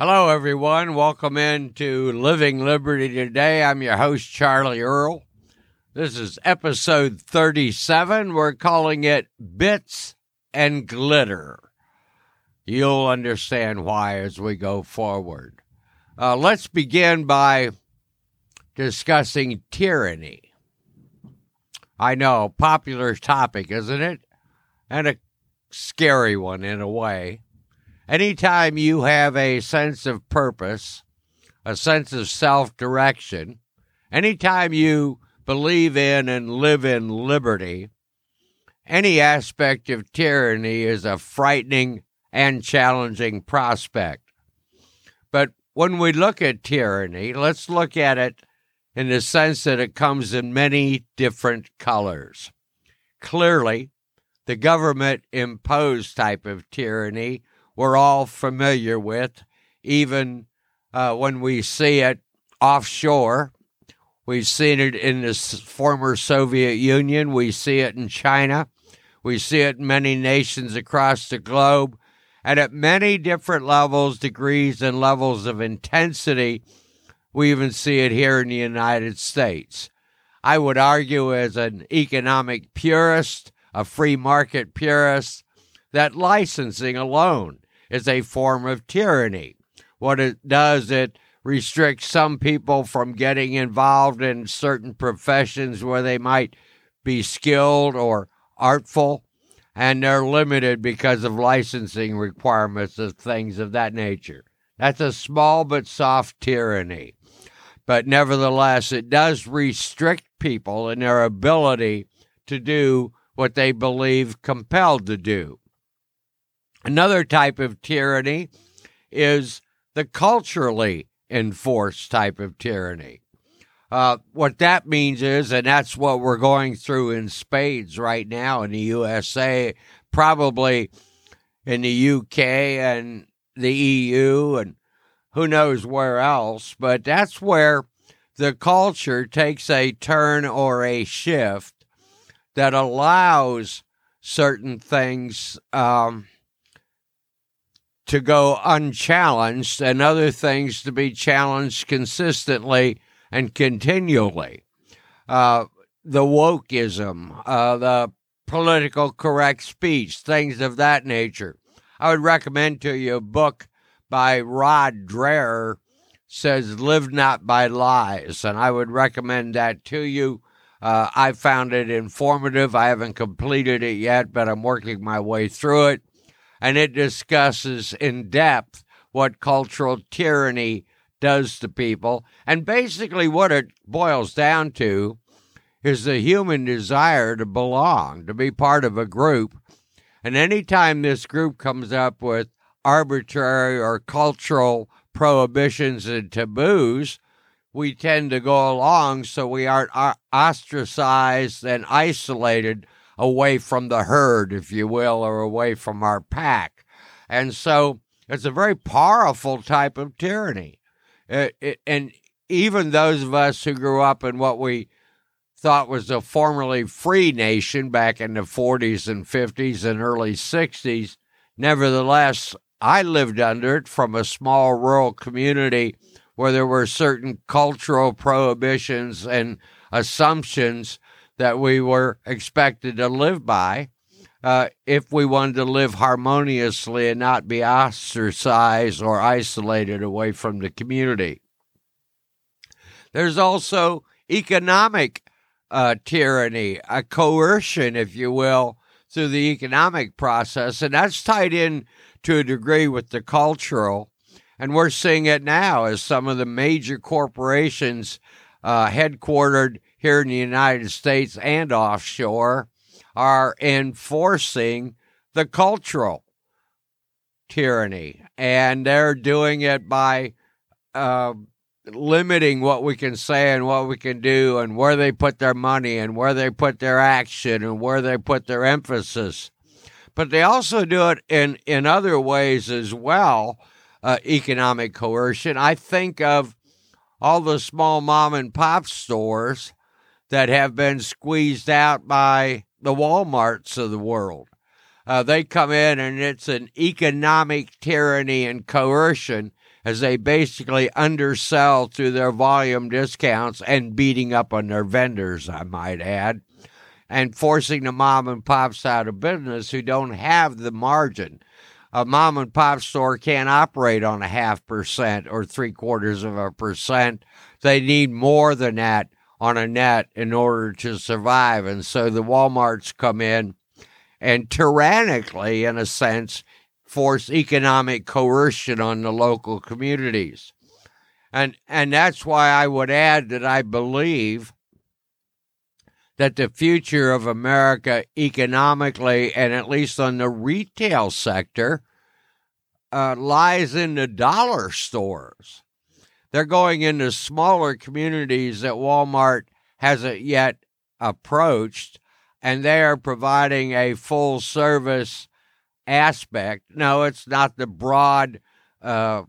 Hello, everyone. Welcome into Living Liberty today. I'm your host, Charlie Earl. This is episode 37. We're calling it Bits and Glitter. You'll understand why as we go forward. Uh, let's begin by discussing tyranny. I know, popular topic, isn't it? And a scary one in a way. Anytime you have a sense of purpose, a sense of self direction, anytime you believe in and live in liberty, any aspect of tyranny is a frightening and challenging prospect. But when we look at tyranny, let's look at it in the sense that it comes in many different colors. Clearly, the government imposed type of tyranny we're all familiar with, even uh, when we see it offshore. We've seen it in the former Soviet Union, we see it in China, we see it in many nations across the globe, and at many different levels, degrees, and levels of intensity we even see it here in the United States. I would argue, as an economic purist, a free market purist, that licensing alone is a form of tyranny. What it does, it restricts some people from getting involved in certain professions where they might be skilled or artful, and they're limited because of licensing requirements of things of that nature. That's a small but soft tyranny but nevertheless, it does restrict people in their ability to do what they believe compelled to do. Another type of tyranny is the culturally enforced type of tyranny. Uh, what that means is, and that's what we're going through in spades right now in the USA, probably in the UK and the EU and who knows where else, but that's where the culture takes a turn or a shift that allows certain things um, to go unchallenged and other things to be challenged consistently and continually. Uh, the wokeism, uh, the political correct speech, things of that nature. I would recommend to you a book by Rod Dreher says, Live not by lies. And I would recommend that to you. Uh, I found it informative. I haven't completed it yet, but I'm working my way through it. And it discusses in depth what cultural tyranny does to people. And basically, what it boils down to is the human desire to belong, to be part of a group. And anytime this group comes up with arbitrary or cultural prohibitions and taboos, we tend to go along so we aren't ostracized and isolated away from the herd, if you will, or away from our pack. And so it's a very powerful type of tyranny. It, it, and even those of us who grew up in what we thought was a formerly free nation back in the 40s and 50s and early 60s, nevertheless I lived under it from a small rural community where there were certain cultural prohibitions and assumptions that we were expected to live by uh, if we wanted to live harmoniously and not be ostracized or isolated away from the community. There's also economic uh, tyranny, a coercion, if you will, through the economic process, and that's tied in to a degree with the cultural. And we're seeing it now as some of the major corporations uh, headquartered here in the United States and offshore are enforcing the cultural tyranny. And they're doing it by uh, limiting what we can say and what we can do and where they put their money and where they put their action and where they put their emphasis but they also do it in, in other ways as well, uh, economic coercion. I think of all the small mom and pop stores that have been squeezed out by the Walmarts of the world. Uh, they come in and it's an economic tyranny and coercion as they basically undersell through their volume discounts and beating up on their vendors, I might add, and forcing the mom and pops out of business who don't have the margin. A mom and pop store can't operate on a half percent or three quarters of a percent. They need more than that on a net in order to survive. And so the Walmarts come in and tyrannically, in a sense, force economic coercion on the local communities. And, and that's why I would add that I believe that the future of America economically and at least on the retail sector uh, lies in the dollar stores. They're going into smaller communities that Walmart hasn't yet approached, and they are providing a full service aspect. No, it's not the broad uh,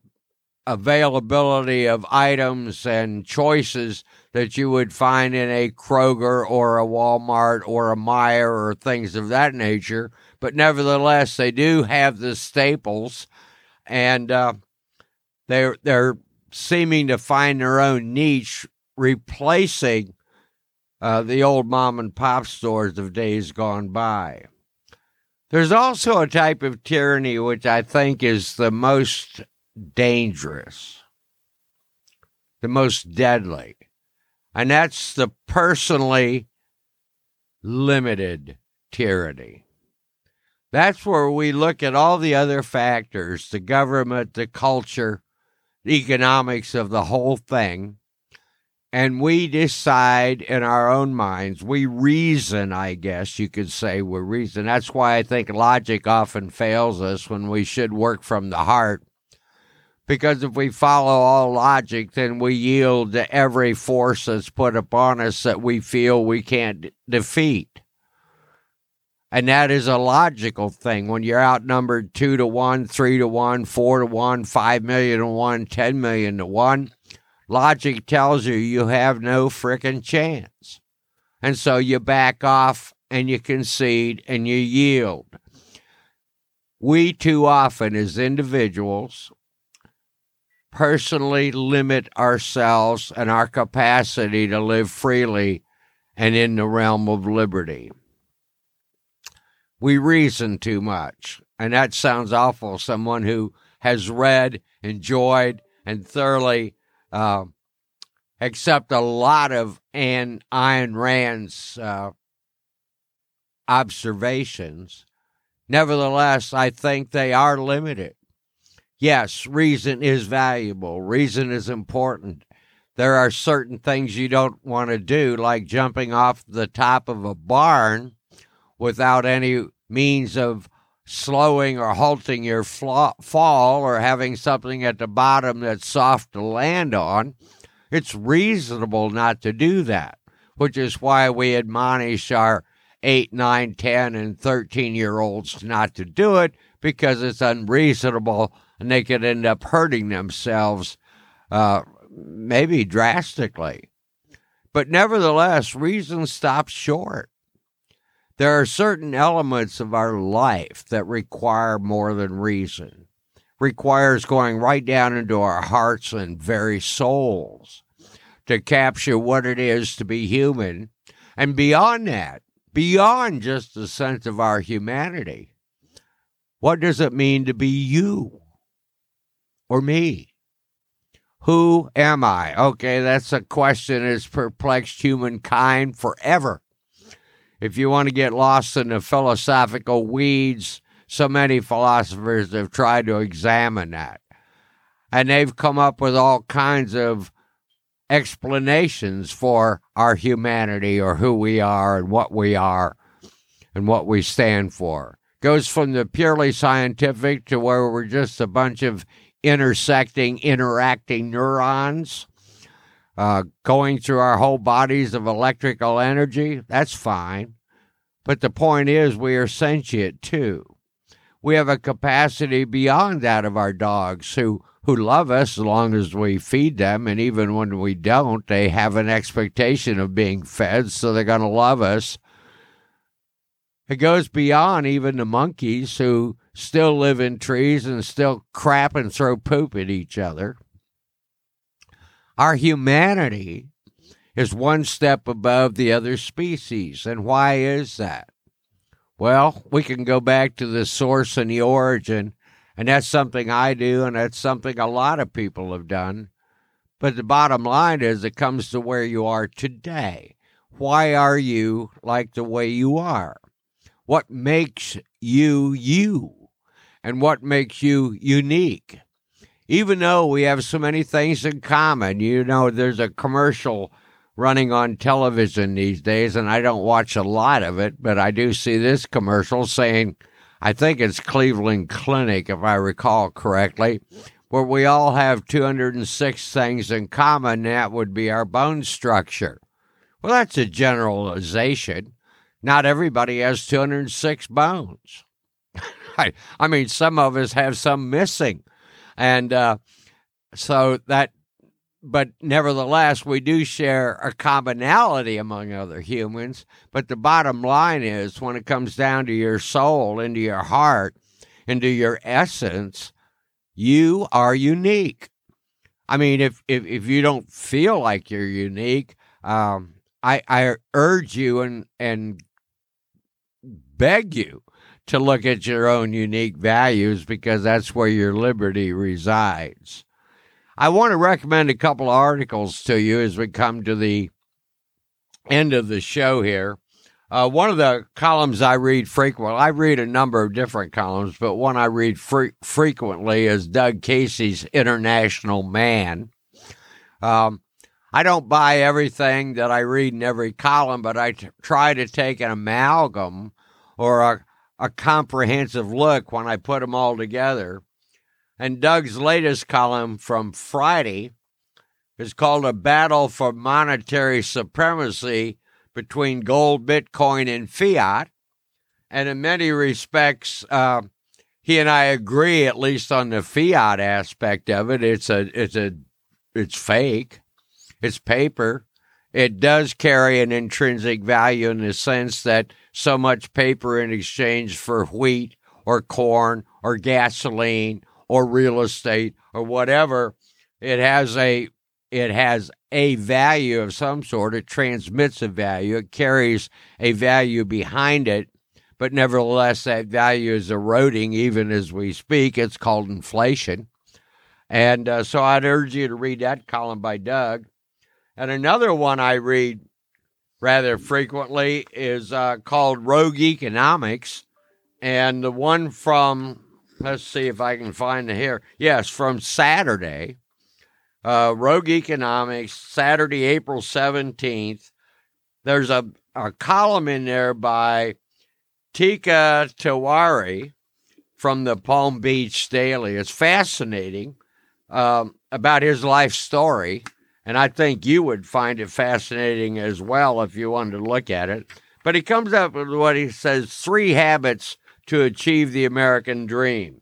availability of items and choices that you would find in a Kroger or a Walmart or a Meijer or things of that nature. But nevertheless, they do have the staples, and uh, they're they're seeming to find their own niche, replacing uh, the old mom and pop stores of days gone by. There's also a type of tyranny which I think is the most dangerous, the most deadly, and that's the personally limited tyranny. That's where we look at all the other factors the government, the culture, economics of the whole thing, and we decide in our own minds. We reason, I guess you could say, we reason. That's why I think logic often fails us when we should work from the heart. Because if we follow all logic, then we yield to every force that's put upon us that we feel we can't defeat. And that is a logical thing. When you're outnumbered two to one, three to one, four to one, five million to one, ten million to one, Logic tells you you have no frickin' chance. And so you back off and you concede and you yield. We too often, as individuals, personally limit ourselves and our capacity to live freely and in the realm of liberty. We reason too much, and that sounds awful. Someone who has read, enjoyed, and thoroughly uh, accept a lot of Anne Ayn Rand's uh, observations. Nevertheless, I think they are limited. Yes, reason is valuable. Reason is important. There are certain things you don't want to do, like jumping off the top of a barn without any means of slowing or halting your fall or having something at the bottom that's soft to land on. It's reasonable not to do that, which is why we admonish our 8, 9, 10, and 13 year olds not to do it because it's unreasonable and they could end up hurting themselves, uh, maybe drastically. But nevertheless, reason stops short. There are certain elements of our life that require more than reason, requires going right down into our hearts and very souls to capture what it is to be human. And beyond that, beyond just the sense of our humanity, what does it mean to be you or me? Who am I? Okay, that's a question that's perplexed humankind forever if you want to get lost in the philosophical weeds, so many philosophers have tried to examine that. And they've come up with all kinds of explanations for our humanity or who we are and what we are and what we stand for. Goes from the purely scientific to where we're just a bunch of intersecting, interacting neurons uh, going through our whole bodies of electrical energy, that's fine. But the point is, we are sentient too. We have a capacity beyond that of our dogs who, who love us as long as we feed them. And even when we don't, they have an expectation of being fed, so they're going to love us. It goes beyond even the monkeys who still live in trees and still crap and throw poop at each other. Our humanity is one step above the other species. And why is that? Well, we can go back to the source and the origin, and that's something I do, and that's something a lot of people have done. But the bottom line is it comes to where you are today. Why are you like the way you are? What makes you you? And what makes you unique? Even though we have so many things in common, you know, there's a commercial running on television these days, and I don't watch a lot of it, but I do see this commercial saying, I think it's Cleveland Clinic, if I recall correctly, where we all have 206 things in common. That would be our bone structure. Well, that's a generalization. Not everybody has 206 bones. I, I mean, some of us have some missing. And uh, so that but nevertheless, we do share a commonality among other humans. But the bottom line is when it comes down to your soul, into your heart, into your essence, you are unique. I mean, if, if, if you don't feel like you're unique, um, I, I urge you and, and beg you to look at your own unique values because that's where your liberty resides. I want to recommend a couple of articles to you as we come to the end of the show here. Uh, one of the columns I read frequently, I read a number of different columns, but one I read fre- frequently is Doug Casey's International Man. Um, I don't buy everything that I read in every column, but I t- try to take an amalgam or a, a comprehensive look when I put them all together and Doug's latest column from Friday is called A Battle for Monetary Supremacy Between Gold, Bitcoin, and Fiat. And in many respects, uh, he and I agree, at least on the fiat aspect of it. It's a, it's a, it's fake. It's paper. It does carry an intrinsic value in the sense that so much paper in exchange for wheat or corn or gasoline or real estate or whatever, it has a it has a value of some sort. It transmits a value. It carries a value behind it, but nevertheless, that value is eroding even as we speak. It's called inflation. And uh, so I'd urge you to read that column by Doug. And another one I read rather frequently is uh, called Rogue Economics. And the one from Let's see if I can find it here. Yes, from Saturday, uh, Rogue Economics, Saturday, April 17th. There's a, a column in there by Teeka Tiwari from the Palm Beach Daily. It's fascinating um, about his life story, and I think you would find it fascinating as well if you wanted to look at it. But he comes up with what he says three habits to achieve the American dream?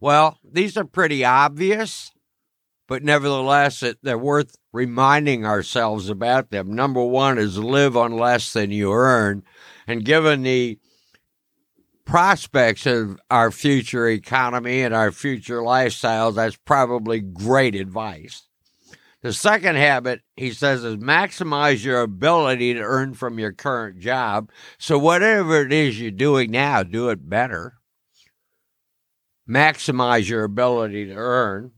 Well, these are pretty obvious, but nevertheless, they're worth reminding ourselves about them. Number one is live on less than you earn. And given the prospects of our future economy and our future lifestyles, that's probably great advice. The second habit, he says, is maximize your ability to earn from your current job. So, whatever it is you're doing now, do it better. Maximize your ability to earn.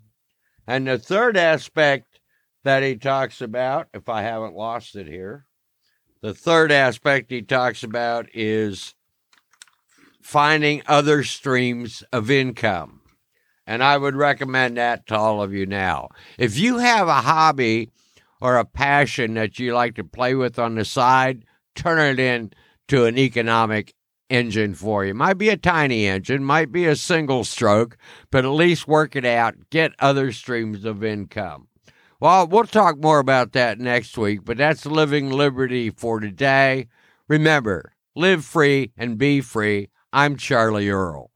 And the third aspect that he talks about, if I haven't lost it here, the third aspect he talks about is finding other streams of income. And I would recommend that to all of you now. If you have a hobby or a passion that you like to play with on the side, turn it into an economic engine for you. Might be a tiny engine, might be a single stroke, but at least work it out, get other streams of income. Well, we'll talk more about that next week, but that's Living Liberty for today. Remember, live free and be free. I'm Charlie Earl.